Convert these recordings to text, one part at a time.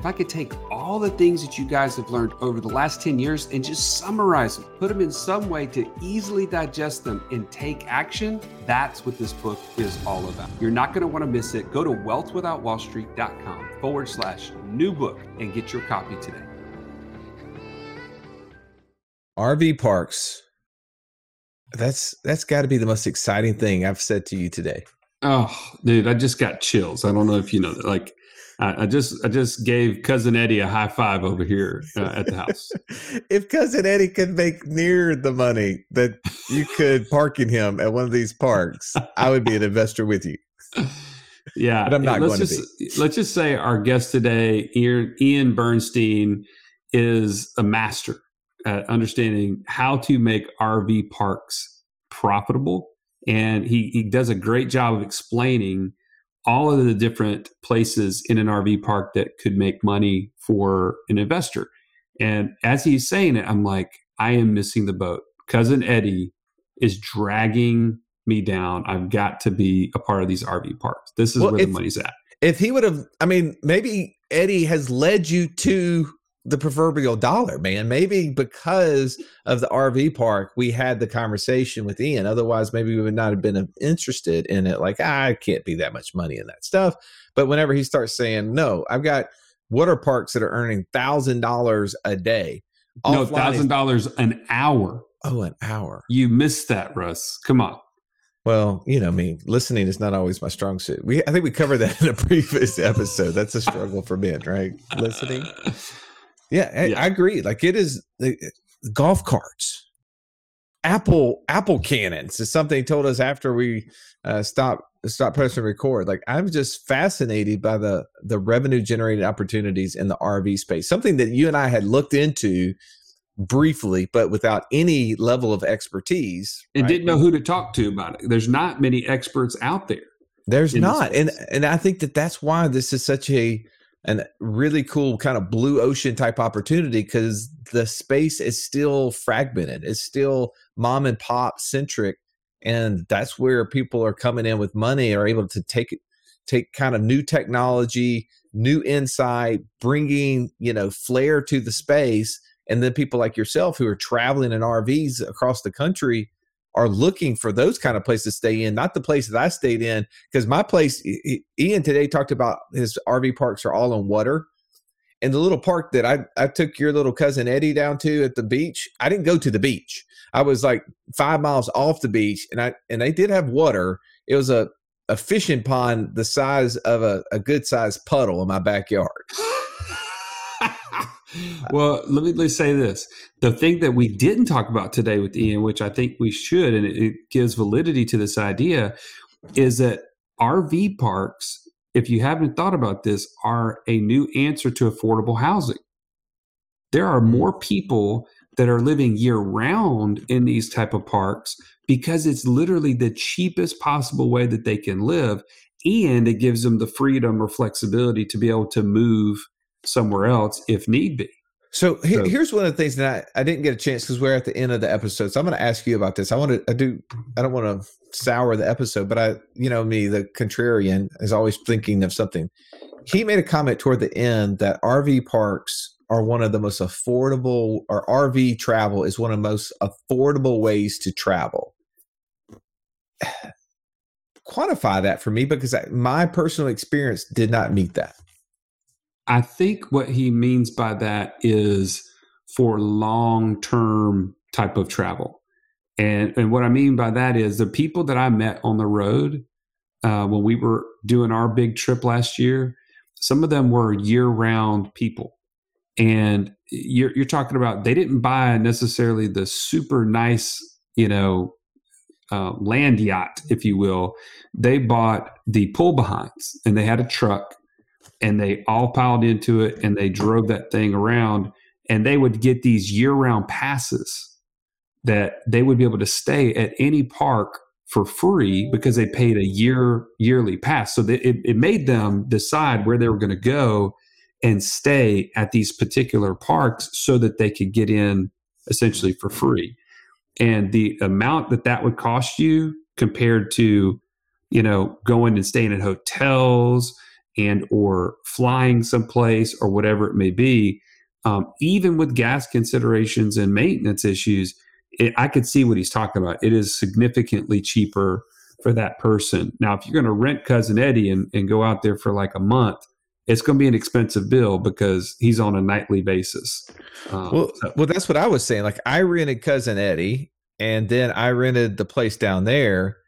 if I could take all the things that you guys have learned over the last 10 years and just summarize them, put them in some way to easily digest them and take action, that's what this book is all about. You're not going to want to miss it. Go to wealthwithoutwallstreet.com forward slash new book and get your copy today. RV parks. That's that's got to be the most exciting thing I've said to you today. Oh, dude, I just got chills. I don't know if you know that. Like I, just I just gave cousin Eddie a high five over here uh, at the house. if cousin Eddie could make near the money that you could parking him at one of these parks, I would be an investor with you. Yeah, but I'm not let's going just, to be. Let's just say our guest today, Ian Burnstein, is a master at understanding how to make RV parks profitable, and he he does a great job of explaining all of the different places in an RV park that could make money for an investor. And as he's saying it, I'm like, I am missing the boat. Cousin Eddie is dragging me down. I've got to be a part of these RV parks. This is well, where if, the money's at. If he would have, I mean, maybe Eddie has led you to the proverbial dollar, man. Maybe because of the RV park, we had the conversation with Ian. Otherwise, maybe we would not have been interested in it. Like, ah, I can't be that much money in that stuff. But whenever he starts saying, no, I've got water parks that are earning thousand dollars a day. No, thousand dollars an hour. Oh, an hour. You missed that, Russ. Come on. Well, you know me. Listening is not always my strong suit. We, I think we covered that in a previous episode. That's a struggle for men, right? Listening. Yeah, I, yeah. I agree. Like it is the golf carts. Apple Apple cannons is something told us after we uh, stopped stop pressing record. Like I'm just fascinated by the the revenue generating opportunities in the RV space. Something that you and I had looked into briefly, but without any level of expertise. And right? didn't know who to talk to about it. There's not many experts out there. There's not, and and I think that that's why this is such a and really cool kind of blue ocean type opportunity because the space is still fragmented it's still mom and pop centric and that's where people are coming in with money are able to take take kind of new technology new insight bringing you know flair to the space and then people like yourself who are traveling in rvs across the country are looking for those kind of places to stay in, not the place that I stayed in. Because my place, Ian today talked about his RV parks are all on water. And the little park that I, I took your little cousin Eddie down to at the beach, I didn't go to the beach. I was like five miles off the beach and I and they did have water. It was a, a fishing pond the size of a, a good sized puddle in my backyard. well, let me let's say this: the thing that we didn't talk about today with Ian, which I think we should, and it, it gives validity to this idea, is that RV parks, if you haven't thought about this, are a new answer to affordable housing. There are more people that are living year round in these type of parks because it's literally the cheapest possible way that they can live and it gives them the freedom or flexibility to be able to move somewhere else if need be. So, so here's one of the things that I, I didn't get a chance because we're at the end of the episode. So I'm going to ask you about this. I want to, I do, I don't want to sour the episode, but I, you know, me, the contrarian is always thinking of something. He made a comment toward the end that RV parks are one of the most affordable, or RV travel is one of the most affordable ways to travel. Quantify that for me because I, my personal experience did not meet that. I think what he means by that is for long term type of travel. And, and what I mean by that is the people that I met on the road uh, when we were doing our big trip last year, some of them were year round people. And you're, you're talking about they didn't buy necessarily the super nice, you know, uh, land yacht, if you will. They bought the pull behinds and they had a truck and they all piled into it and they drove that thing around and they would get these year round passes that they would be able to stay at any park for free because they paid a year yearly pass. So it, it made them decide where they were going to go and stay at these particular parks so that they could get in essentially for free. And the amount that that would cost you compared to, you know, going and staying at hotels and or flying someplace or whatever it may be, um, even with gas considerations and maintenance issues, it, I could see what he's talking about. It is significantly cheaper for that person. Now, if you're going to rent Cousin Eddie and, and go out there for like a month, it's going to be an expensive bill because he's on a nightly basis. Um, well, so. well, that's what I was saying. Like I rented Cousin Eddie, and then I rented the place down there,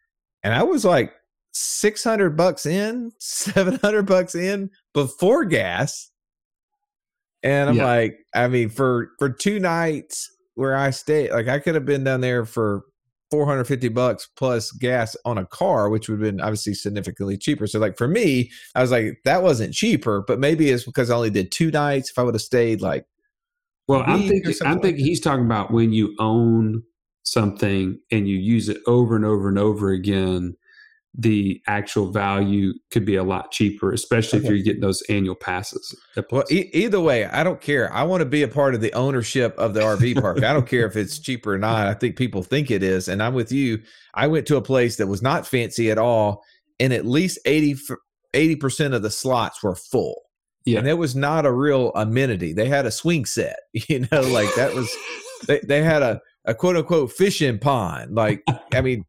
and I was like six hundred bucks in, seven hundred bucks in before gas. And I'm yeah. like, I mean, for for two nights where I stayed, like I could have been down there for 450 bucks plus gas on a car, which would have been obviously significantly cheaper. So, like for me, I was like, that wasn't cheaper, but maybe it's because I only did two nights. If I would have stayed like, well, I'm thinking, I'm thinking like he's talking about when you own something and you use it over and over and over again the actual value could be a lot cheaper, especially okay. if you're getting those annual passes. Well, e- either way, I don't care. I want to be a part of the ownership of the RV park. I don't care if it's cheaper or not. I think people think it is. And I'm with you. I went to a place that was not fancy at all, and at least 80 percent of the slots were full. Yeah. And it was not a real amenity. They had a swing set, you know, like that was they, they had a, a quote unquote fishing pond. Like, I mean,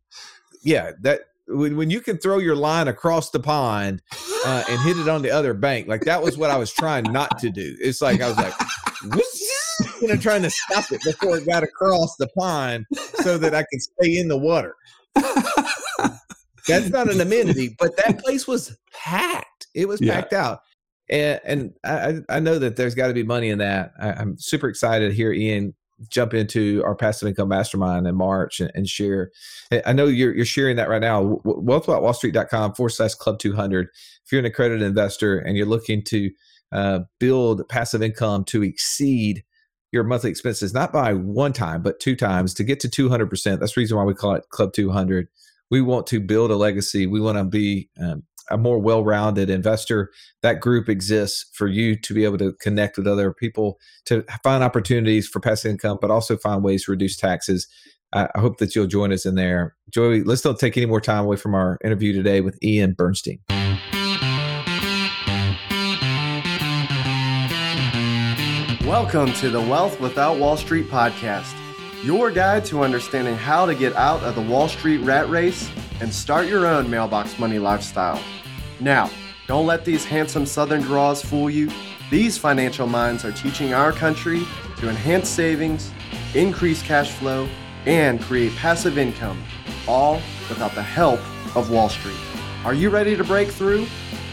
yeah, that when, when you can throw your line across the pond uh, and hit it on the other bank, like that was what I was trying not to do. It's like I was like, you know, trying to stop it before it got across the pond so that I could stay in the water. That's not an amenity, but that place was packed. It was packed out. And, and I, I know that there's got to be money in that. I, I'm super excited to hear Ian jump into our passive income mastermind in March and, and share. I know you're, you're sharing that right now. Wealthwithoutwallstreet.com forward slash club 200. If you're an accredited investor and you're looking to uh, build passive income to exceed your monthly expenses, not by one time, but two times to get to 200%. That's the reason why we call it Club 200. We want to build a legacy. We want to be um, a more well-rounded investor that group exists for you to be able to connect with other people to find opportunities for passive income but also find ways to reduce taxes. I hope that you'll join us in there. Joey let's don't take any more time away from our interview today with ian burnstein. Welcome to the wealth without wall street podcast your guide to understanding how to get out of the wall street rat race and start your own mailbox money lifestyle. Now, don't let these handsome southern draws fool you. These financial minds are teaching our country to enhance savings, increase cash flow, and create passive income, all without the help of Wall Street. Are you ready to break through?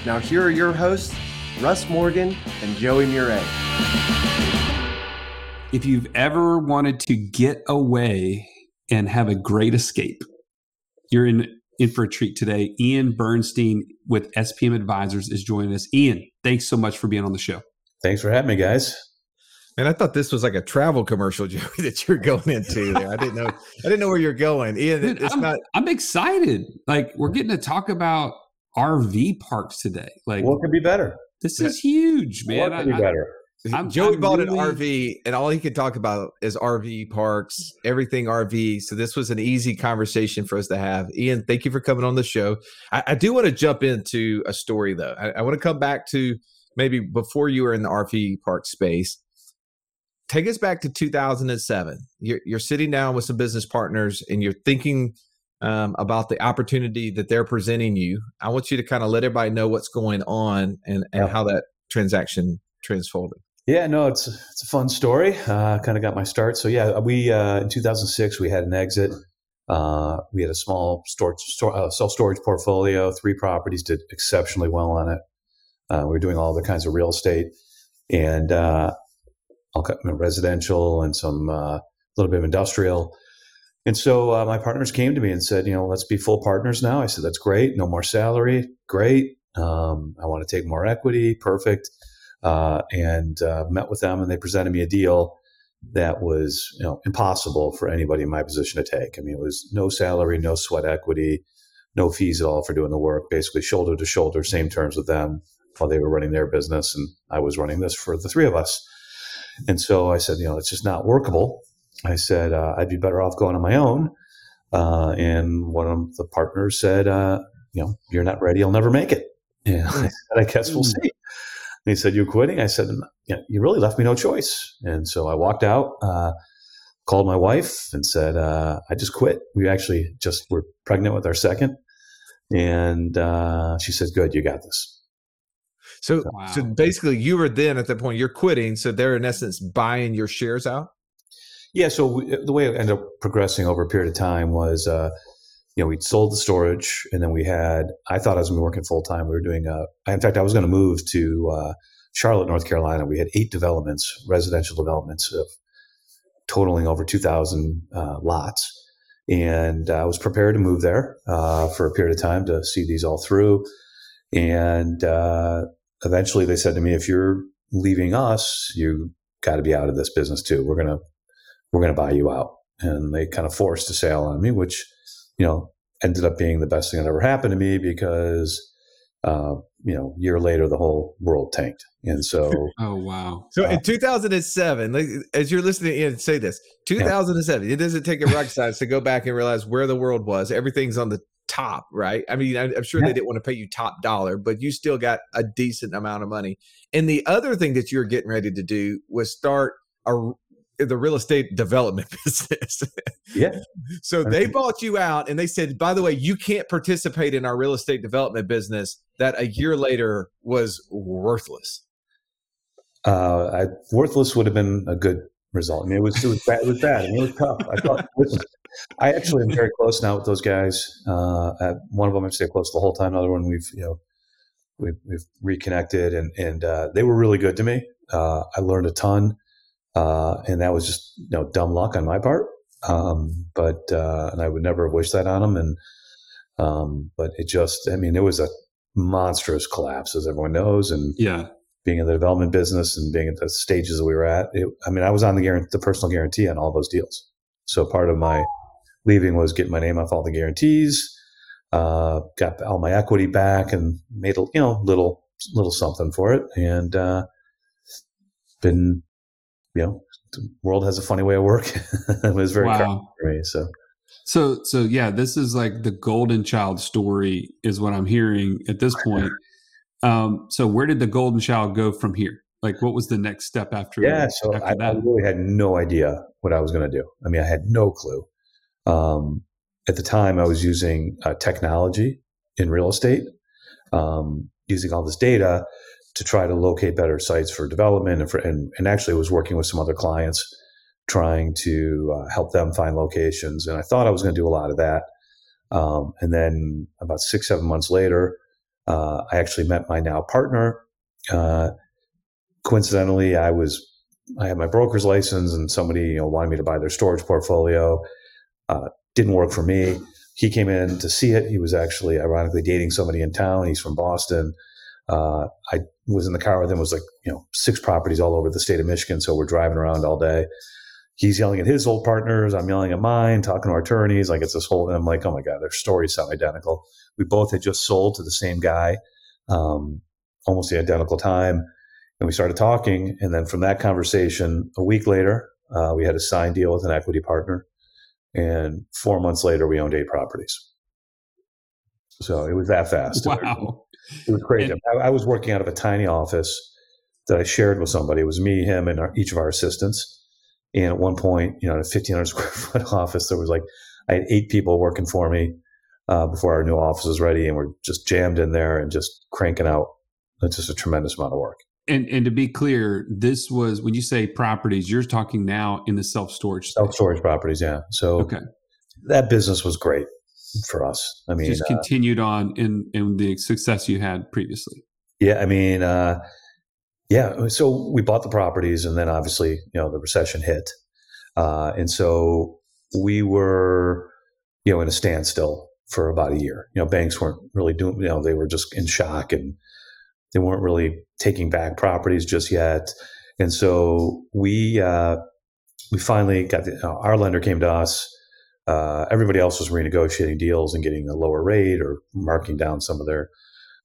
Now, here are your hosts, Russ Morgan and Joey Murray. If you've ever wanted to get away and have a great escape, you're in in for a treat today. Ian Burnstein with SPM Advisors is joining us. Ian, thanks so much for being on the show. Thanks for having me, guys. And I thought this was like a travel commercial, Joey, that you're going into there. I didn't know. I didn't know where you're going. Ian, Dude, it's I'm, not. I'm excited. Like we're getting to talk about RV parks today. Like what could be better? This is huge, man. What could be better? I'm, Joey I'm bought really... an RV, and all he could talk about is RV parks, everything RV. So this was an easy conversation for us to have. Ian, thank you for coming on the show. I, I do want to jump into a story though. I, I want to come back to maybe before you were in the RV park space. Take us back to 2007. You're, you're sitting down with some business partners, and you're thinking um, about the opportunity that they're presenting you. I want you to kind of let everybody know what's going on and, and yeah. how that transaction transfolded. Yeah, no, it's it's a fun story. Uh, kind of got my start. So yeah, we uh, in 2006 we had an exit. Uh, we had a small storage, store, uh, self storage portfolio, three properties, did exceptionally well on it. Uh, we were doing all the kinds of real estate and uh, all of residential and some a little bit of industrial. And so my partners came to me and said, you know, let's be full partners now. I said, that's great. No more salary. Great. Um, I want to take more equity. Perfect uh, and uh, met with them, and they presented me a deal. that was you know impossible for anybody in my position to take. I mean, it was no salary, no sweat equity, no fees at all for doing the work. Basically, shoulder to shoulder, same terms with them while they were running their business, and I was running this for the three of us. And so I said, you know, it's just not workable. I said uh, I'd be better off going on my own. Uh, and one of the partners said, uh, you know, you're not ready. You'll never make it. And I said, I guess we'll hmm. see. And he said, you're quitting? I said, yeah, you really left me no choice. And so I walked out, uh, called my wife and said, uh, I just quit. We actually just were pregnant with our second. And uh, she said, good, you got this. So, wow. so basically, you were then at that point, you're quitting. So they're in essence buying your shares out? Yeah. So we, the way it ended up progressing over a period of time was, uh, you know, we'd sold the storage and then we had, I thought I was going to be working full time. We were doing, uh, in fact, I was going to move to uh, Charlotte, North Carolina. We had eight developments, residential developments of totaling over 2,000 uh, lots. And I was prepared to move there uh, for a period of time to see these all through. And uh, eventually they said to me, if you're leaving us, you got to be out of this business too. We're going to, we're going to buy you out. And they kind of forced a sale on me, which you know, ended up being the best thing that ever happened to me because, uh, you know, year later, the whole world tanked. And so, oh, wow. So uh, in 2007, as you're listening in, say this 2007, yeah. it doesn't take a rocket science to go back and realize where the world was. Everything's on the top, right? I mean, I'm sure yeah. they didn't want to pay you top dollar, but you still got a decent amount of money. And the other thing that you're getting ready to do was start a the real estate development business. yeah. So they bought you out and they said, by the way, you can't participate in our real estate development business that a year later was worthless. Uh, I, worthless would have been a good result. I mean, it was, it was bad. It was bad. I mean, it was tough. I thought, listen, I actually am very close now with those guys. Uh, one of them I've stayed close the whole time. Another one we've, you know, we've, we've reconnected and, and, uh, they were really good to me. Uh, I learned a ton. Uh, and that was just you know dumb luck on my part. Um, but uh, and I would never wish that on them. And um, but it just, I mean, it was a monstrous collapse, as everyone knows. And yeah, being in the development business and being at the stages that we were at, it, I mean, I was on the guarantee, the personal guarantee on all those deals. So part of my leaving was getting my name off all the guarantees, uh, got all my equity back, and made a you know little little something for it, and uh, been you know, the world has a funny way of working. it was very wow. for me. So, so, so yeah, this is like the golden child story is what I'm hearing at this point. Um, so where did the golden child go from here? Like, what was the next step after? Yeah, so after I, I, really had no idea what I was going to do. I mean, I had no clue. Um, at the time, I was using uh, technology in real estate, um, using all this data to try to locate better sites for development and, for, and, and actually was working with some other clients trying to uh, help them find locations. And I thought I was going to do a lot of that. Um, and then about six, seven months later, uh, I actually met my now partner. Uh, coincidentally, I was I had my broker's license, and somebody you know wanted me to buy their storage portfolio. Uh, didn't work for me. He came in to see it. He was actually ironically dating somebody in town. He's from Boston. Uh, I was in the car with him. Was like you know six properties all over the state of Michigan. So we're driving around all day. He's yelling at his old partners. I'm yelling at mine. Talking to our attorneys. Like it's this whole. And I'm like, oh my god, their stories sound identical. We both had just sold to the same guy, um, almost the identical time, and we started talking. And then from that conversation, a week later, uh, we had a signed deal with an equity partner, and four months later, we owned eight properties. So it was that fast. Wow. It was crazy. And, I, I, was working out of a tiny office that I shared with somebody. It was me, him, and our, each of our assistants. And at one point, you know, in a 1,500 square foot office, there was like, I had eight people working for me uh, before our new office was ready. And we're just jammed in there and just cranking out it's just a tremendous amount of work. And, and to be clear, this was when you say properties, you're talking now in the self storage. Self storage properties, yeah. So okay. that business was great for us. I mean, just uh, continued uh, on in in the success you had previously. Yeah, I mean, uh, yeah. So we bought the properties, and then obviously, you know, the recession hit, uh, and so we were, you know, in a standstill for about a year. You know, banks weren't really doing. You know, they were just in shock, and they weren't really taking back properties just yet. And so we uh, we finally got the, uh, our lender came to us. Uh, everybody else was renegotiating deals and getting a lower rate or marking down some of their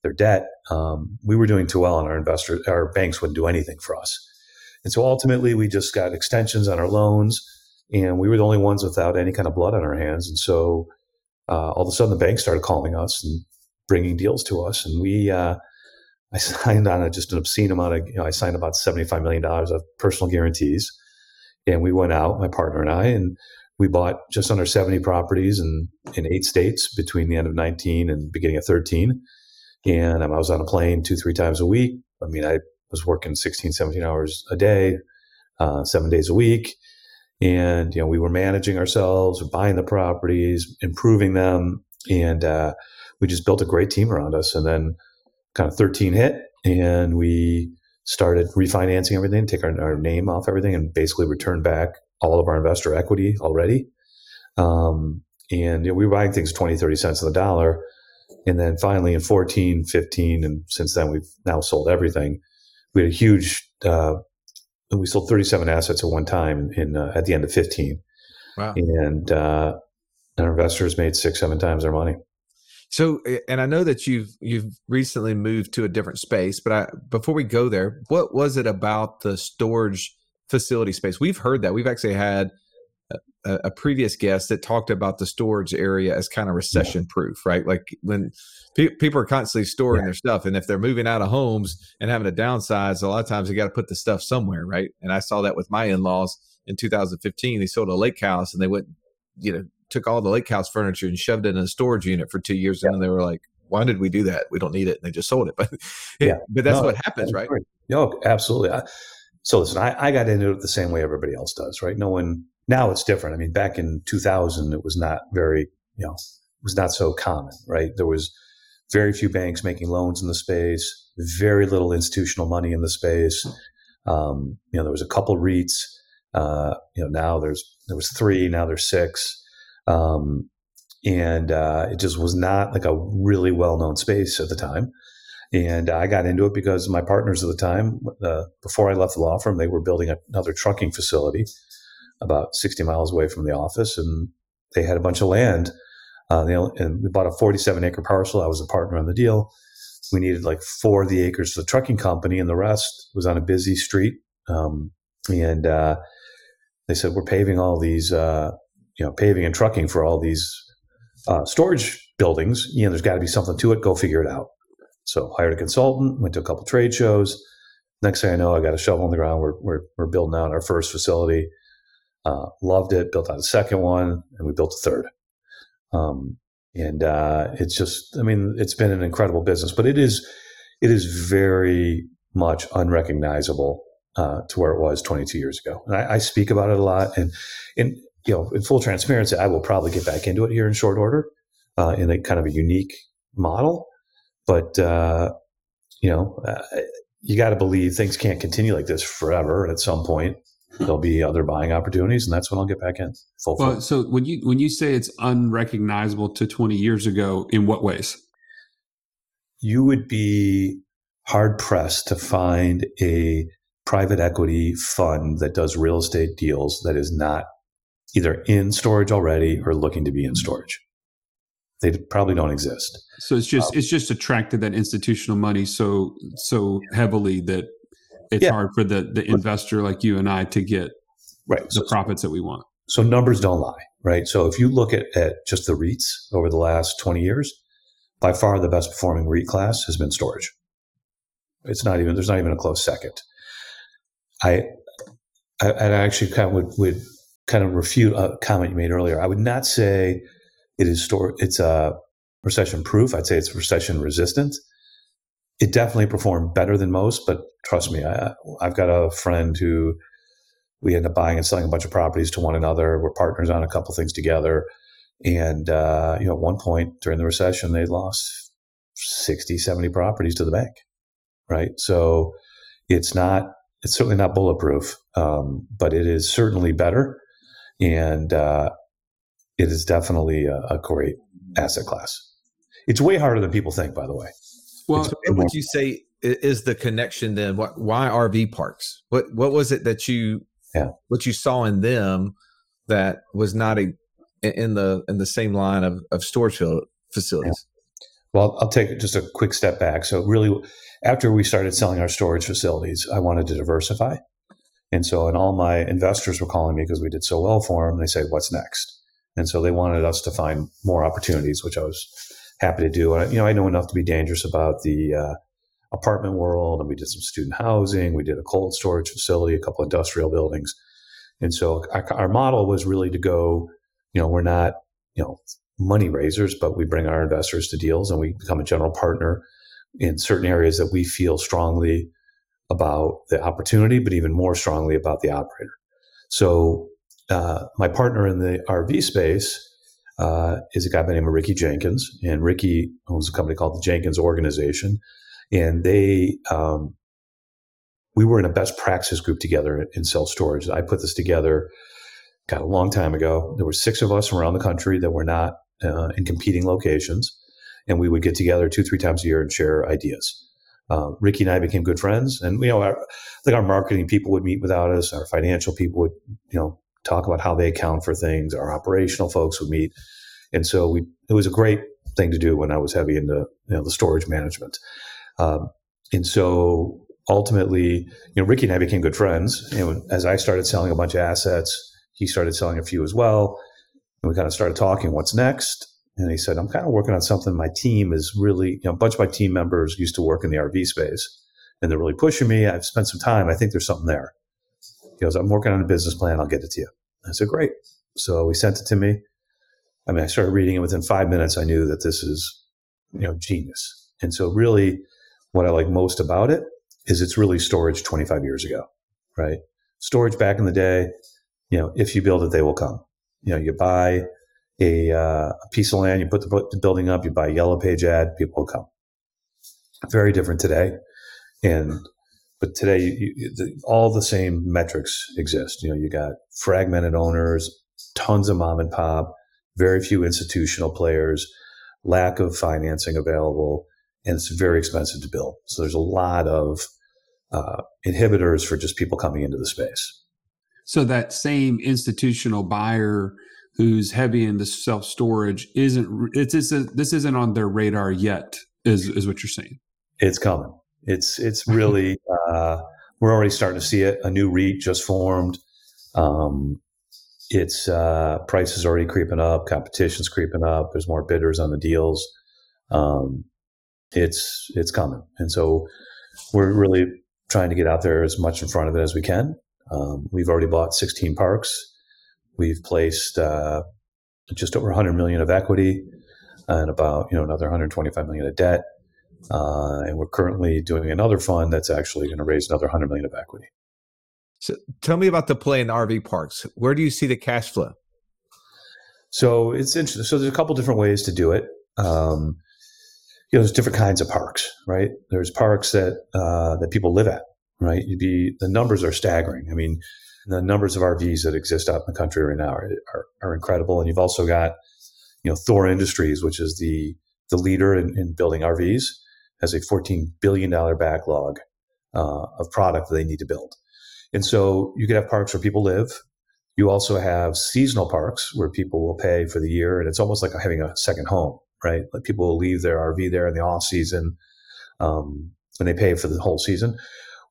their debt. Um, we were doing too well, and our investors, our banks wouldn't do anything for us. And so ultimately, we just got extensions on our loans, and we were the only ones without any kind of blood on our hands. And so uh, all of a sudden, the bank started calling us and bringing deals to us, and we. Uh, I signed on a, just an obscene amount of, you know, I signed about $75 million of personal guarantees. And we went out, my partner and I, and we bought just under 70 properties in, in eight states between the end of 19 and beginning of 13. And I was on a plane two, three times a week. I mean, I was working 16, 17 hours a day, uh, seven days a week. And, you know, we were managing ourselves, buying the properties, improving them. And uh, we just built a great team around us. And then kind of 13 hit and we started refinancing everything, take our, our name off everything and basically return back all of our investor equity already. Um, and you know, we were buying things 20, 30 cents on the dollar. And then finally in 14, 15, and since then we've now sold everything. We had a huge, uh, we sold 37 assets at one time in, uh, at the end of 15. Wow. And, uh, our investors made six, seven times their money. So, and I know that you've you've recently moved to a different space, but I, before we go there, what was it about the storage facility space? We've heard that we've actually had a, a, previous guest that talked about the storage area as kind of recession proof, right? Like when pe- people are constantly storing yeah. their stuff, and if they're moving out of homes and having to downsize, a lot of times they got to put the stuff somewhere, right? And I saw that with my in laws in 2015. They sold a lake house and they went, you know, took all the lake house furniture and shoved it in a storage unit for two years, yeah. and they were like, "Why did we do that? We don't need it." And they just sold it. But yeah, but that's no, what happens, right? No, absolutely. I, so listen, I, I got into it the same way everybody else does, right? No one now it's different. I mean, back in 2000, it was not very, you know, it was not so common, right? There was very few banks making loans in the space, very little institutional money in the space. Um, you know, there was a couple REITs. Uh, you know, now there's there was three, now there's six, um, and uh, it just was not like a really well known space at the time. And I got into it because my partners at the time, uh, before I left the law firm, they were building another trucking facility about 60 miles away from the office, and they had a bunch of land. Uh, they, and we bought a 47 acre parcel. I was a partner on the deal. We needed like four of the acres for the trucking company, and the rest was on a busy street. Um, and uh, they said, "We're paving all these, uh, you know, paving and trucking for all these uh, storage buildings. You know, there's got to be something to it. Go figure it out." So hired a consultant, went to a couple trade shows. Next thing I know, I got a shovel on the ground. We're, we're, we're building out our first facility. Uh, loved it. Built out a second one, and we built a third. Um, and uh, it's just, I mean, it's been an incredible business, but it is, it is very much unrecognizable uh, to where it was 22 years ago. And I, I, speak about it a lot, and in you know, in full transparency, I will probably get back into it here in short order, uh, in a kind of a unique model. But uh, you know, uh, you got to believe things can't continue like this forever. And at some point, there'll be other buying opportunities, and that's when I'll get back in full. Well, so when you when you say it's unrecognizable to 20 years ago, in what ways? You would be hard pressed to find a private equity fund that does real estate deals that is not either in storage already or looking to be in storage. They probably don't exist. So it's just um, it's just attracted that institutional money so so heavily that it's yeah. hard for the the investor like you and I to get right the so, profits that we want. So numbers don't lie, right? So if you look at, at just the REITs over the last 20 years, by far the best performing REIT class has been storage. It's not even there's not even a close second. I I, I actually kind of would, would kind of refute a comment you made earlier. I would not say it is store it's a recession proof. I'd say it's recession resistant. It definitely performed better than most, but trust me, I, I've got a friend who we end up buying and selling a bunch of properties to one another. We're partners on a couple things together. And, uh, you know, at one point during the recession, they lost 60, 70 properties to the bank. Right. So it's not, it's certainly not bulletproof, um, but it is certainly better. And uh, it is definitely a, a, great asset class. It's way harder than people think, by the way. Well, what would you say is the connection then? What, why RV parks? What what was it that you Yeah. What you saw in them that was not a in the in the same line of, of storage facilities. Yeah. Well, I'll take just a quick step back. So really after we started selling our storage facilities, I wanted to diversify. And so, and all my investors were calling me because we did so well for them. They say, what's next? And so they wanted us to find more opportunities, which I was happy to do. And, you know, I know enough to be dangerous about the uh, apartment world. And we did some student housing. We did a cold storage facility, a couple industrial buildings. And so our, our model was really to go, you know, we're not, you know, money raisers, but we bring our investors to deals and we become a general partner in certain areas that we feel strongly about the opportunity, but even more strongly about the operator. So, uh, my partner in the RV space uh, is a guy by the name of Ricky Jenkins, and Ricky owns a company called the Jenkins Organization, and they um, we were in a best practice group together in self storage. I put this together, got a long time ago. There were six of us from around the country that were not uh, in competing locations, and we would get together two, three times a year and share ideas. Uh, Ricky and I became good friends, and you know, our, think our marketing people would meet without us. Our financial people would, you know, talk about how they account for things. Our operational folks would meet, and so we. It was a great thing to do when I was heavy into you know the storage management, um, and so ultimately, you know, Ricky and I became good friends. And as I started selling a bunch of assets, he started selling a few as well, and we kind of started talking. What's next? And he said, I'm kind of working on something. My team is really, you know, a bunch of my team members used to work in the RV space and they're really pushing me. I've spent some time. I think there's something there. He goes, I'm working on a business plan. I'll get it to you. I said, great. So he sent it to me. I mean, I started reading it within five minutes. I knew that this is, you know, genius. And so really what I like most about it is it's really storage 25 years ago, right? Storage back in the day, you know, if you build it, they will come. You know, you buy a, uh, a piece of land, you put the, the, building up, you buy a yellow page ad, people will come. Very different today. And, but today, you, you, the, all the same metrics exist. You know, you got fragmented owners, tons of mom and pop, very few institutional players, lack of financing available, and it's very expensive to build. So there's a lot of uh, inhibitors for just people coming into the space. So that same institutional buyer who's heavy into self storage isn't it's, it's a, this isn't on their radar yet is is what you're saying it's coming it's it's really uh, we're already starting to see it a new REIT just formed. Um, it's uh, prices already creeping up competition's creeping up there's more bidders on the deals. Um, it's it's coming. And so we're really trying to get out there as much in front of it as we can. Um, we've already bought 16 parks. We've placed uh, just over 100 million of equity and about you know another 125 million of debt. Uh, and we're currently doing another fund that's actually going to raise another 100 million of equity. So tell me about the play in the RV parks. Where do you see the cash flow? So it's interesting. So there's a couple different ways to do it. Um, you know, there's different kinds of parks, right? There's parks that uh, that people live at, right? You'd be the numbers are staggering. I mean, the numbers of RVs that exist out in the country right now are, are, are incredible. And you've also got, you know, Thor Industries, which is the the leader in, in building RVs, has a $14 billion backlog uh, of product that they need to build. And so you could have parks where people live. You also have seasonal parks where people will pay for the year, and it's almost like having a second home, right? Like people will leave their RV there in the off season, um, and they pay for the whole season.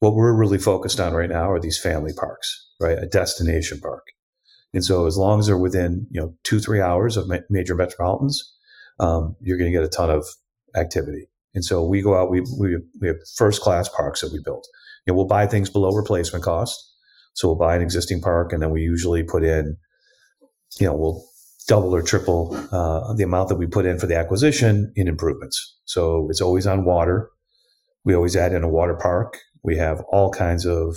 What we're really focused on right now are these family parks right? A destination park. And so as long as they're within, you know, two, three hours of ma- major metropolitans, um, you're going to get a ton of activity. And so we go out, we, we, we have first class parks that we build. You know, we'll buy things below replacement cost. So we'll buy an existing park and then we usually put in, you know, we'll double or triple uh, the amount that we put in for the acquisition in improvements. So it's always on water. We always add in a water park. We have all kinds of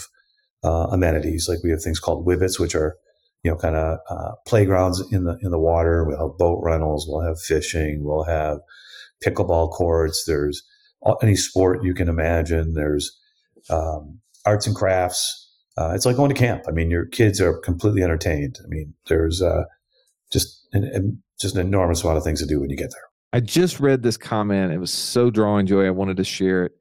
uh, amenities. Like we have things called Wibits, which are you know kind of uh, playgrounds in the in the water. We'll have boat rentals. We'll have fishing. We'll have pickleball courts. There's any sport you can imagine. There's um, arts and crafts. Uh, it's like going to camp. I mean, your kids are completely entertained. I mean, there's uh, just an, an, just an enormous amount of things to do when you get there. I just read this comment. It was so drawing joy. I wanted to share it.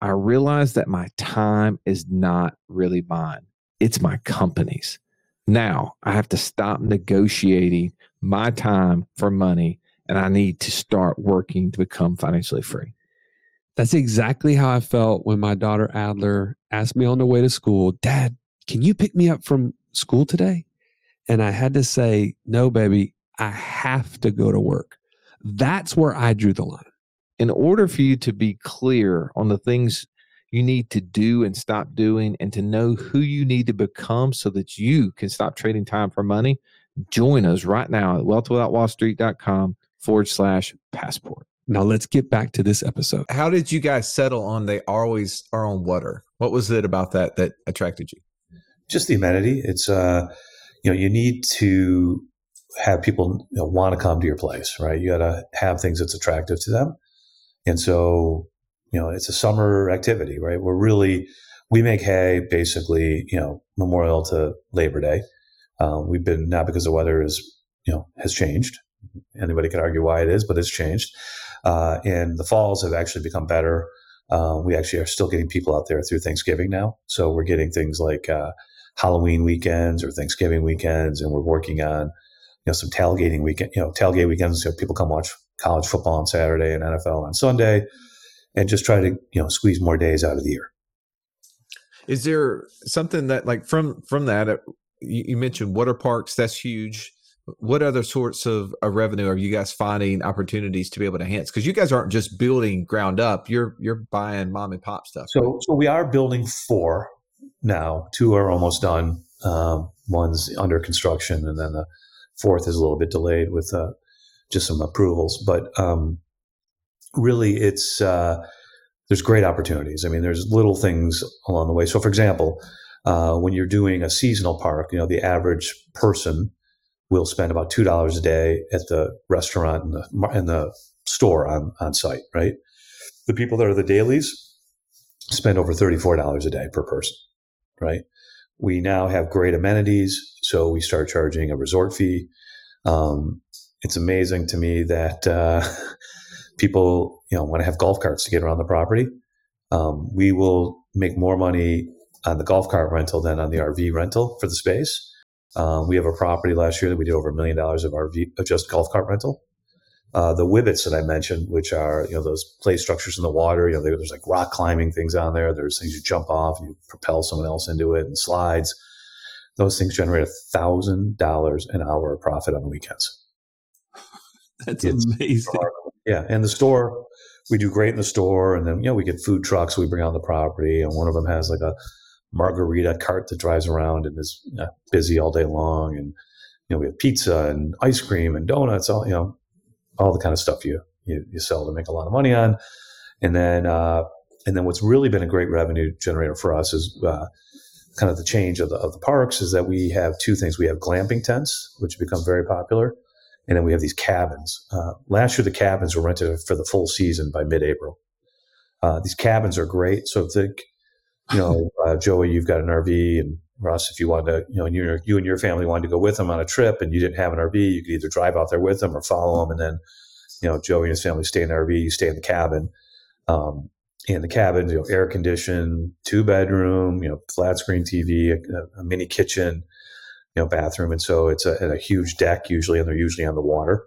I realized that my time is not really mine. it's my company's. Now I have to stop negotiating my time for money and I need to start working to become financially free. That's exactly how I felt when my daughter Adler asked me on the way to school, Dad, can you pick me up from school today? And I had to say, No, baby, I have to go to work. That's where I drew the line. In order for you to be clear on the things you need to do and stop doing and to know who you need to become so that you can stop trading time for money, join us right now at wealthwithoutwallstreet.com forward slash passport. Now let's get back to this episode. How did you guys settle on they always are on water? What was it about that that attracted you? Just the amenity. It's uh, you know, you need to have people you know, want to come to your place, right? You got to have things that's attractive to them, and so you know, it's a summer activity, right? We're really we make hay basically, you know, Memorial to Labor Day. Um, we've been not because the weather is you know has changed. Anybody can argue why it is, but it's changed. Uh, and the falls have actually become better. Uh, we actually are still getting people out there through Thanksgiving now. So we're getting things like uh, Halloween weekends or Thanksgiving weekends, and we're working on you know some tailgating weekend, you know tailgate weekends. So people come watch college football on Saturday and NFL on Sunday, and just try to you know squeeze more days out of the year. Is there something that like from from that? Uh, you mentioned water parks. That's huge what other sorts of, of, revenue are you guys finding opportunities to be able to enhance? Because you guys aren't just building ground up you're you're buying mom and pop stuff. So so we are building four now. Two are almost done. Um, one's under construction and then the fourth is a little bit delayed with uh, just some approvals. But um, really it's uh, there's great opportunities. I mean there's little things along the way. So for example uh, when you're doing a seasonal park you know the average person will spend about two dollars a day at the restaurant and the and the store on on site. Right, the people that are the dailies spend over thirty four dollars a day per person. Right, we now have great amenities, so we start charging a resort fee. Um, it's amazing to me that uh, people you know want to have golf carts to get around the property. Um, we will make more money on the golf cart rental than on the RV rental for the space um, we have a property last year that we did over a million dollars of RV, of just golf cart rental. Uh, the Wibits that I mentioned, which are you know those play structures in the water, you know there's like rock climbing things on there. There's things you jump off, you propel someone else into it, and slides. Those things generate a thousand dollars an hour of profit on the weekends. That's it's amazing. Yeah, and the store, we do great in the store, and then you know we get food trucks we bring on the property, and one of them has like a margarita cart that drives around and is you know, busy all day long. And, you know, we have pizza and ice cream and donuts, all, you know, all the kind of stuff you, you, you sell to make a lot of money on. And then, uh, and then what's really been a great revenue generator for us is, uh, kind of the change of the, of the parks is that we have two things. We have glamping tents, which have become very popular. And then we have these cabins. Uh, last year, the cabins were rented for the full season by mid-April. Uh, these cabins are great. So think you know, uh, Joey, you've got an RV, and Russ, if you wanted to, you know, you, you and your family wanted to go with them on a trip, and you didn't have an RV, you could either drive out there with them or follow them, and then, you know, Joey and his family stay in the RV, you stay in the cabin. Um, in the cabin, you know, air conditioned, two bedroom, you know, flat screen TV, a, a, mini kitchen, you know, bathroom, and so it's a, a, huge deck usually, and they're usually on the water.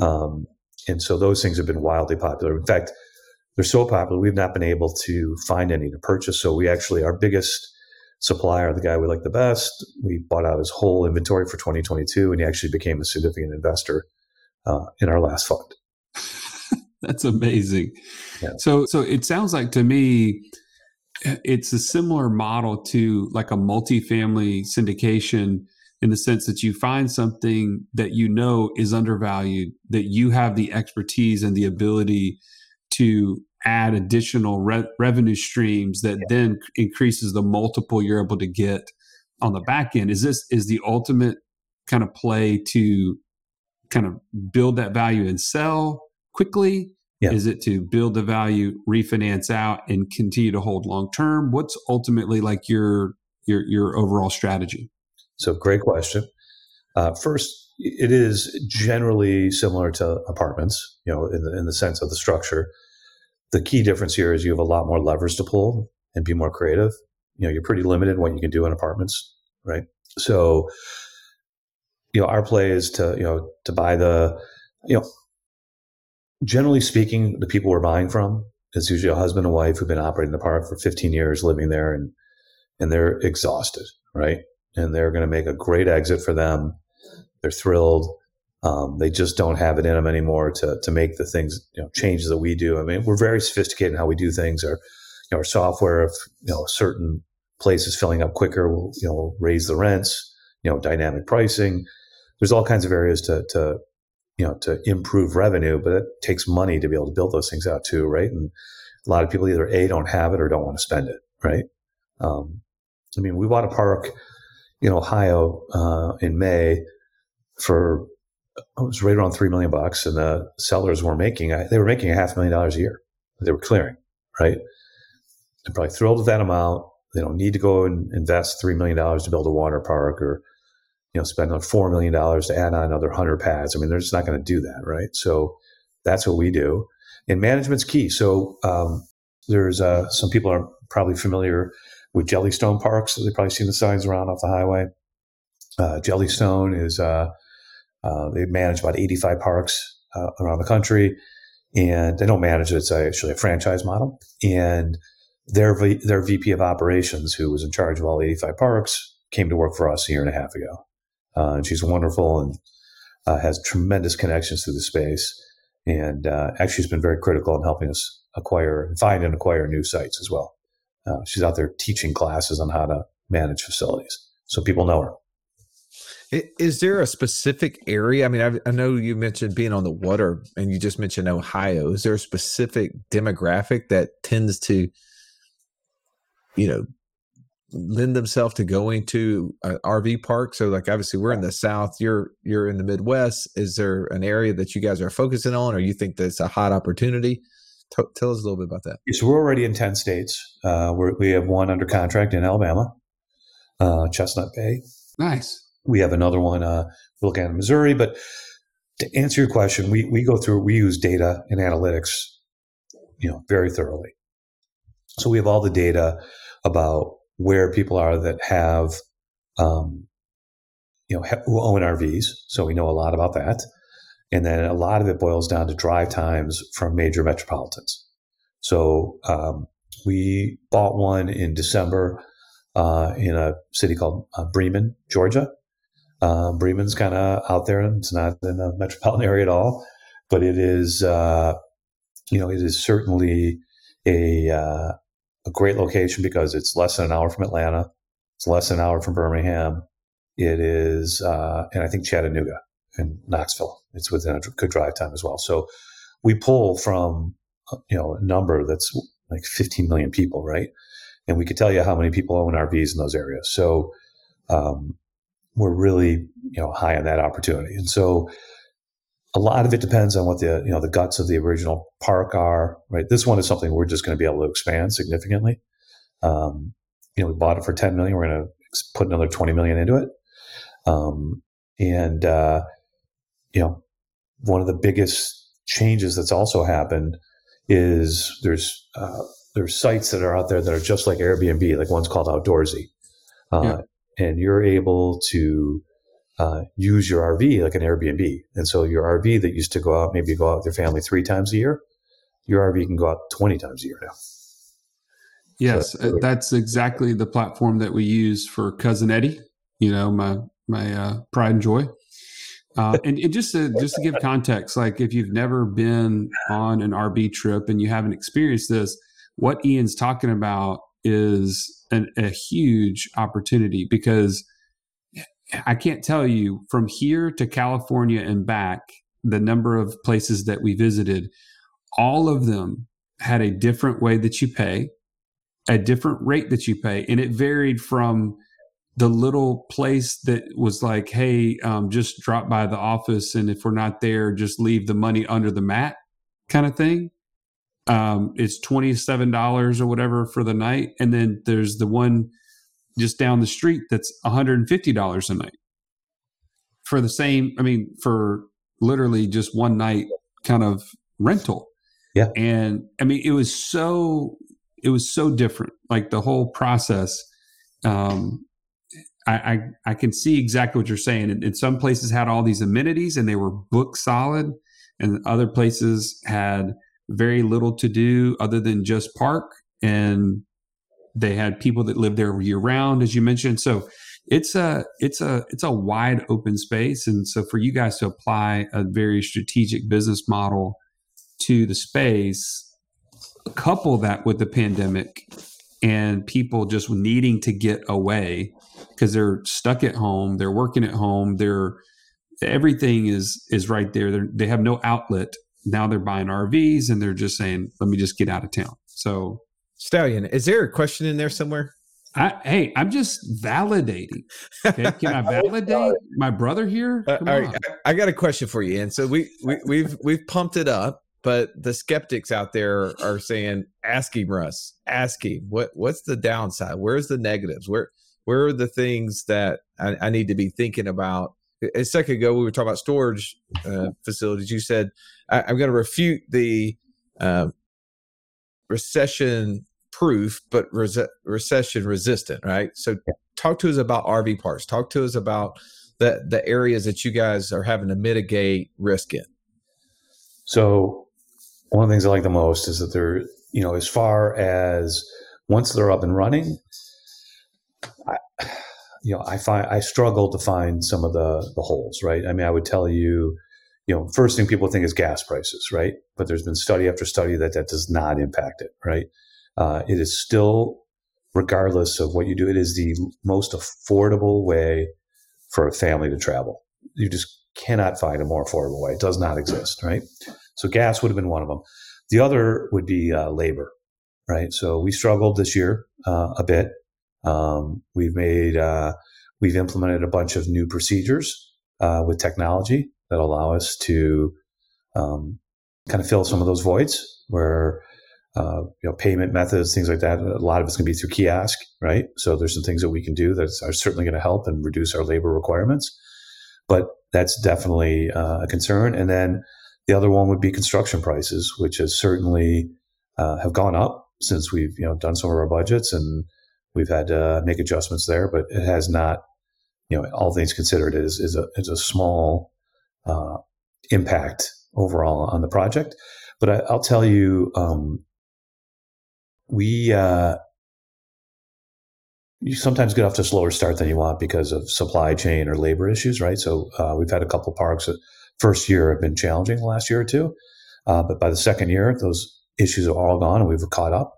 Um, and so those things have been wildly popular. In fact, they're so popular, we've not been able to find any to purchase. So we actually, our biggest supplier, the guy we like the best, we bought out his whole inventory for 2022, and he actually became a significant investor uh, in our last fund. That's amazing. Yeah. So, so it sounds like to me, it's a similar model to like a multifamily syndication in the sense that you find something that you know is undervalued, that you have the expertise and the ability to add additional re- revenue streams that yeah. then increases the multiple you're able to get on the back end. Is this is the ultimate kind of play to kind of build that value and sell quickly? Yeah. is it to build the value refinance out and continue to hold long term? What's ultimately like your your your overall strategy? So great question. Uh, first it is generally similar to apartments you know in the, in the sense of the structure the key difference here is you have a lot more levers to pull and be more creative. you know you're pretty limited what you can do in apartments, right? So, you know, our play is to you know to buy the you know generally speaking, the people we're buying from is usually a husband and wife who've been operating the park for 15 years, living there, and and they're exhausted, right? And they're going to make a great exit for them. They're thrilled. Um, they just don't have it in them anymore to to make the things you know changes that we do. I mean, we're very sophisticated in how we do things. Our you know, our software, if you know certain places filling up quicker, will you know raise the rents. You know, dynamic pricing. There's all kinds of areas to to you know to improve revenue, but it takes money to be able to build those things out too, right? And a lot of people either a don't have it or don't want to spend it, right? Um, I mean, we bought a park in Ohio uh, in May for it was right around three million bucks, and the sellers were making they were making a half million dollars a year. They were clearing, right? They're probably thrilled with that amount. They don't need to go and invest three million dollars to build a water park or you know spend another four million dollars to add on another hundred pads. I mean, they're just not going to do that, right? So that's what we do, and management's key. So um, there's uh, some people are probably familiar with Jellystone Parks. They've probably seen the signs around off the highway. Uh, Jellystone is uh, uh, they manage about 85 parks uh, around the country, and they don't manage it. It's actually a franchise model. And their their VP of operations, who was in charge of all 85 parks, came to work for us a year and a half ago. Uh, and she's wonderful and uh, has tremendous connections to the space. And actually, has been very critical in helping us acquire, find, and acquire new sites as well. Uh, she's out there teaching classes on how to manage facilities, so people know her. Is there a specific area? I mean, I, I, know you mentioned being on the water, and you just mentioned Ohio. Is there a specific demographic that tends to, you know, lend themselves to going to an RV park? So, like, obviously, we're in the South. You're you're in the Midwest. Is there an area that you guys are focusing on, or you think that's a hot opportunity? T- tell us a little bit about that. So we're already in ten states. Uh, we have one under contract in Alabama, uh, Chestnut Bay. Nice. We have another one uh, looking at Missouri. But to answer your question, we we go through we use data and analytics, you know, very thoroughly. So we have all the data about where people are that have, um, you know, who own RVs. So we know a lot about that. And then a lot of it boils down to drive times from major metropolitans. So um, we bought one in December uh, in a city called uh, Bremen, Georgia. Uh, Bremen's kind of out there, it's not in a metropolitan area at all, but it is, uh, you know, it is certainly a uh, a great location because it's less than an hour from Atlanta. It's less than an hour from Birmingham. It is, uh, and I think Chattanooga and Knoxville. It's within a good drive time as well. So we pull from you know a number that's like 15 million people, right? And we could tell you how many people own RVs in those areas. So um, we're really you know high on that opportunity, and so a lot of it depends on what the you know the guts of the original park are. Right, this one is something we're just going to be able to expand significantly. Um, you know, we bought it for 10 million. We're going to put another 20 million into it. Um, and uh, you know, one of the biggest changes that's also happened is there's uh, there's sites that are out there that are just like Airbnb, like one's called Outdoorsy, uh, yeah. And you're able to uh, use your RV like an Airbnb. And so your RV that used to go out, maybe go out with your family three times a year, your RV can go out 20 times a year now. Yes, so, that's exactly the platform that we use for Cousin Eddie. You know, my my uh, pride and joy. Uh, and, and, just to just to give context, like if you've never been on an RV trip and you haven't experienced this, what Ian's talking about is an, a huge opportunity because I can't tell you from here to California and back the number of places that we visited. All of them had a different way that you pay, a different rate that you pay, and it varied from the little place that was like, hey, um, just drop by the office, and if we're not there, just leave the money under the mat, kind of thing. Um, it's twenty seven dollars or whatever for the night, and then there's the one just down the street that's one hundred and fifty dollars a night for the same. I mean, for literally just one night kind of rental. Yeah, and I mean, it was so it was so different. Like the whole process, um, I, I, I can see exactly what you're saying. And, and some places had all these amenities and they were book solid, and other places had very little to do other than just park and they had people that lived there year round as you mentioned. So it's a it's a it's a wide open space. And so for you guys to apply a very strategic business model to the space couple that with the pandemic and people just needing to get away because they're stuck at home they're working at home they're everything is is right there. They're, they have no outlet now they're buying rvs and they're just saying let me just get out of town so stallion is there a question in there somewhere I, hey, I'm just validating. Okay? Can I validate my brother here? Uh, all right, I, I, got a question for you. And so we, we we've we've pumped it up, but the skeptics out there are saying, "Ask him, Russ. Ask him. What what's the downside? Where's the negatives? Where where are the things that I, I need to be thinking about?" A second ago, we were talking about storage uh, facilities. You said, I, am going to refute the uh, recession proof, but res- recession resistant, right? So, talk to us about RV parks. Talk to us about the the areas that you guys are having to mitigate risk in. So, one of the things I like the most is that they're, you know, as far as once they're up and running, I, you know, I find I struggle to find some of the the holes, right? I mean, I would tell you, you know, first thing people think is gas prices, right? But there's been study after study that that does not impact it, right? Uh, it is still, regardless of what you do, it is the most affordable way for a family to travel. You just cannot find a more affordable way. It does not exist, right? So gas would have been one of them. The other would be uh, labor, right? So we struggled this year uh, a bit. Um, we've made, uh, we've implemented a bunch of new procedures uh, with technology that allow us to um, kind of fill some of those voids where uh, you know, payment methods, things like that. A lot of it's going to be through kiosk, right? So there's some things that we can do that are certainly going to help and reduce our labor requirements. But that's definitely uh, a concern. And then the other one would be construction prices, which has certainly uh, have gone up since we've you know done some of our budgets and we've had to make adjustments there. But it has not, you know, all things considered, is is a is a small uh, impact overall on the project. But I, will tell you, um, we uh, you sometimes get off to a slower start than you want because of supply chain or labor issues, right? So uh, we've had a couple parks that first year have been challenging the last year or two, uh, but by the second year, those issues are all gone and we've caught up.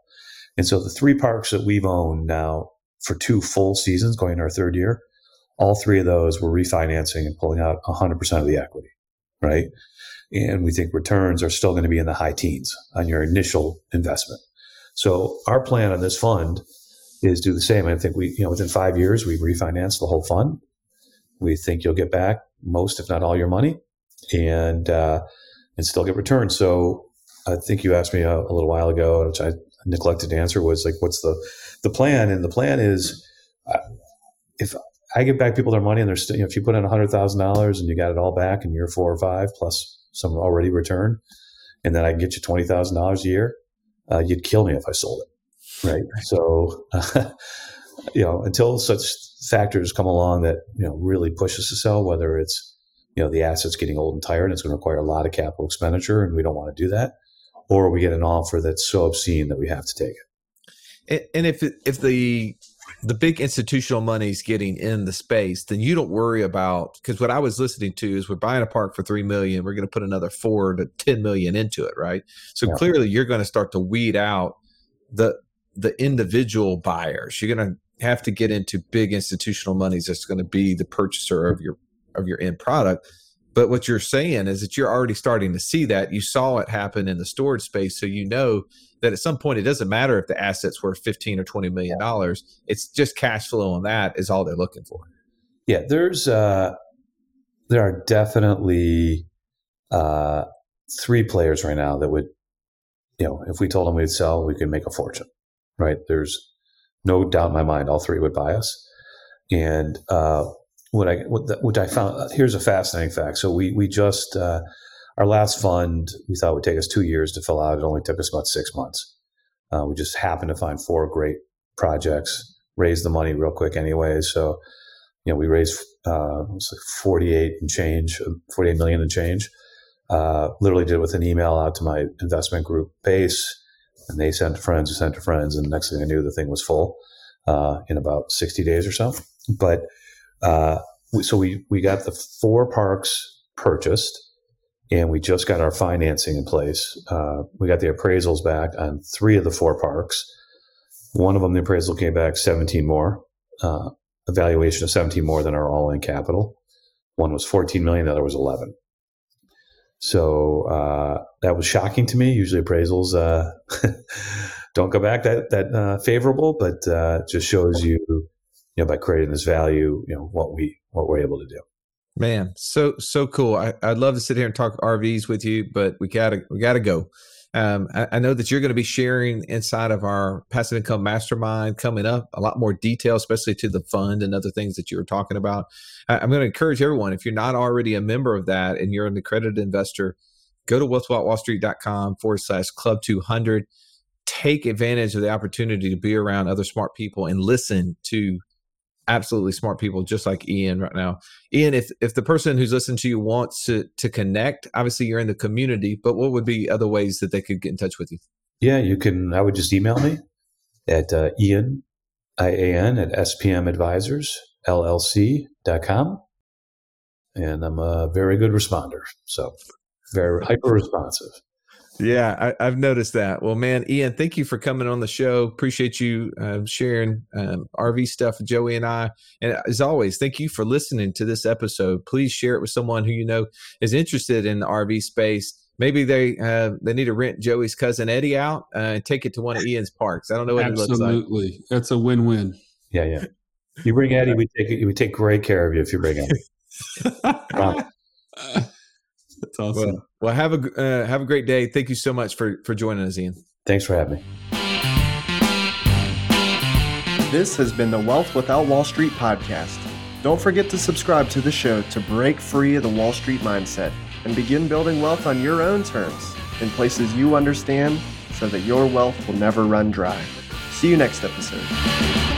And so the three parks that we've owned now for two full seasons, going in our third year, all three of those we're refinancing and pulling out 100% of the equity, right? And we think returns are still going to be in the high teens on your initial investment. So our plan on this fund is do the same. I think we, you know, within five years, we refinance the whole fund. We think you'll get back most, if not all, your money, and uh, and still get returns. So I think you asked me a, a, little while ago, which I neglected answer, was like, what's the the plan? And the plan is, uh, if I give back people their money, and there's, you know, if you put in hundred thousand dollars and you got it all back in year four or five, plus some already returned, and then I can get you twenty thousand dollars a year uh, you'd kill me if I sold it. Right. So, uh, you know, until such factors come along that, you know, really push us to sell, whether it's, you know, the asset's getting old and tired and it's going to require a lot of capital expenditure and we don't want to do that, or we get an offer that's so obscene that we have to take it. And if, if the the big institutional money's getting in the space, then you don't worry about because what I was listening to is we're buying a park for three million, we're going to put another four to ten million into it, right? So yeah. clearly, you're going to start to weed out the the individual buyers. You're going to have to get into big institutional monies that's going to be the purchaser of your of your end product. But what you're saying is that you're already starting to see that. You saw it happen in the storage space, so you know that at some point it doesn't matter if the assets were 15 or 20 million dollars. It's just cash flow on that is all they're looking for. Yeah, there's uh there are definitely uh three players right now that would you know, if we told them we'd sell, we could make a fortune. Right? There's no doubt in my mind all three would buy us. And uh what I what, I found here's a fascinating fact. So we we just uh, our last fund we thought would take us two years to fill out. It only took us about six months. Uh, we just happened to find four great projects, raised the money real quick anyway. So, you know, we raised uh, like 48 and change, 48 million and change. Uh, literally did it with an email out to my investment group base, and they sent friends sent to friends, and next thing I knew, the thing was full uh, in about 60 days or so. But uh, we, so we we got the four parks purchased, and we just got our financing in place. Uh, we got the appraisals back on three of the four parks. One of them, the appraisal came back 17 more, uh, evaluation of 17 more than our all-in capital. One was 14 million, the other was 11. So uh, that was shocking to me. Usually appraisals uh, don't go back that that uh, favorable, but uh, just shows you, you know, by creating this value, you know, what we what we're able to do. Man, so so cool. I, would love to sit here and talk RVs with you, but we gotta we gotta go. Um, I, I, know that you're going to be sharing inside of our passive income mastermind coming up a lot more detail, especially to the fund and other things that you were talking about. I, am going to encourage everyone if you're not already a member of that and you're an accredited investor, go to wealthwithoutwallstreet.com forward slash club 200. Take advantage of the opportunity to be around other smart people and listen to absolutely smart people just like Ian right now. Ian, if if the person who's listening to you wants to to connect, obviously you're in the community, but what would be other ways that they could get in touch with you? Yeah, you can. I would just email me at uh, Ian I A N at SPM Advisors LLC.com. And I'm a very good responder. So very hyper responsive. Yeah, I, have noticed that. Well, man, Ian, thank you for coming on the show. Appreciate you uh, sharing um, RV stuff Joey and I. And as always, thank you for listening to this episode. Please share it with someone who you know is interested in the RV space. Maybe they uh, they need to rent Joey's cousin Eddie out uh, and take it to one of Ian's parks. I don't know what Absolutely. it looks like. Absolutely, that's a win-win. Yeah, yeah. You bring Eddie, we take we take great care of you if you bring Eddie. That's awesome. Well, well have a uh, have a great day. Thank you so much for for joining us, Ian. Thanks for having me. This has been the Wealth Without Wall Street podcast. Don't forget to subscribe to the show to break free of the Wall Street mindset and begin building wealth on your own terms in places you understand so that your wealth will never run dry. See you next episode.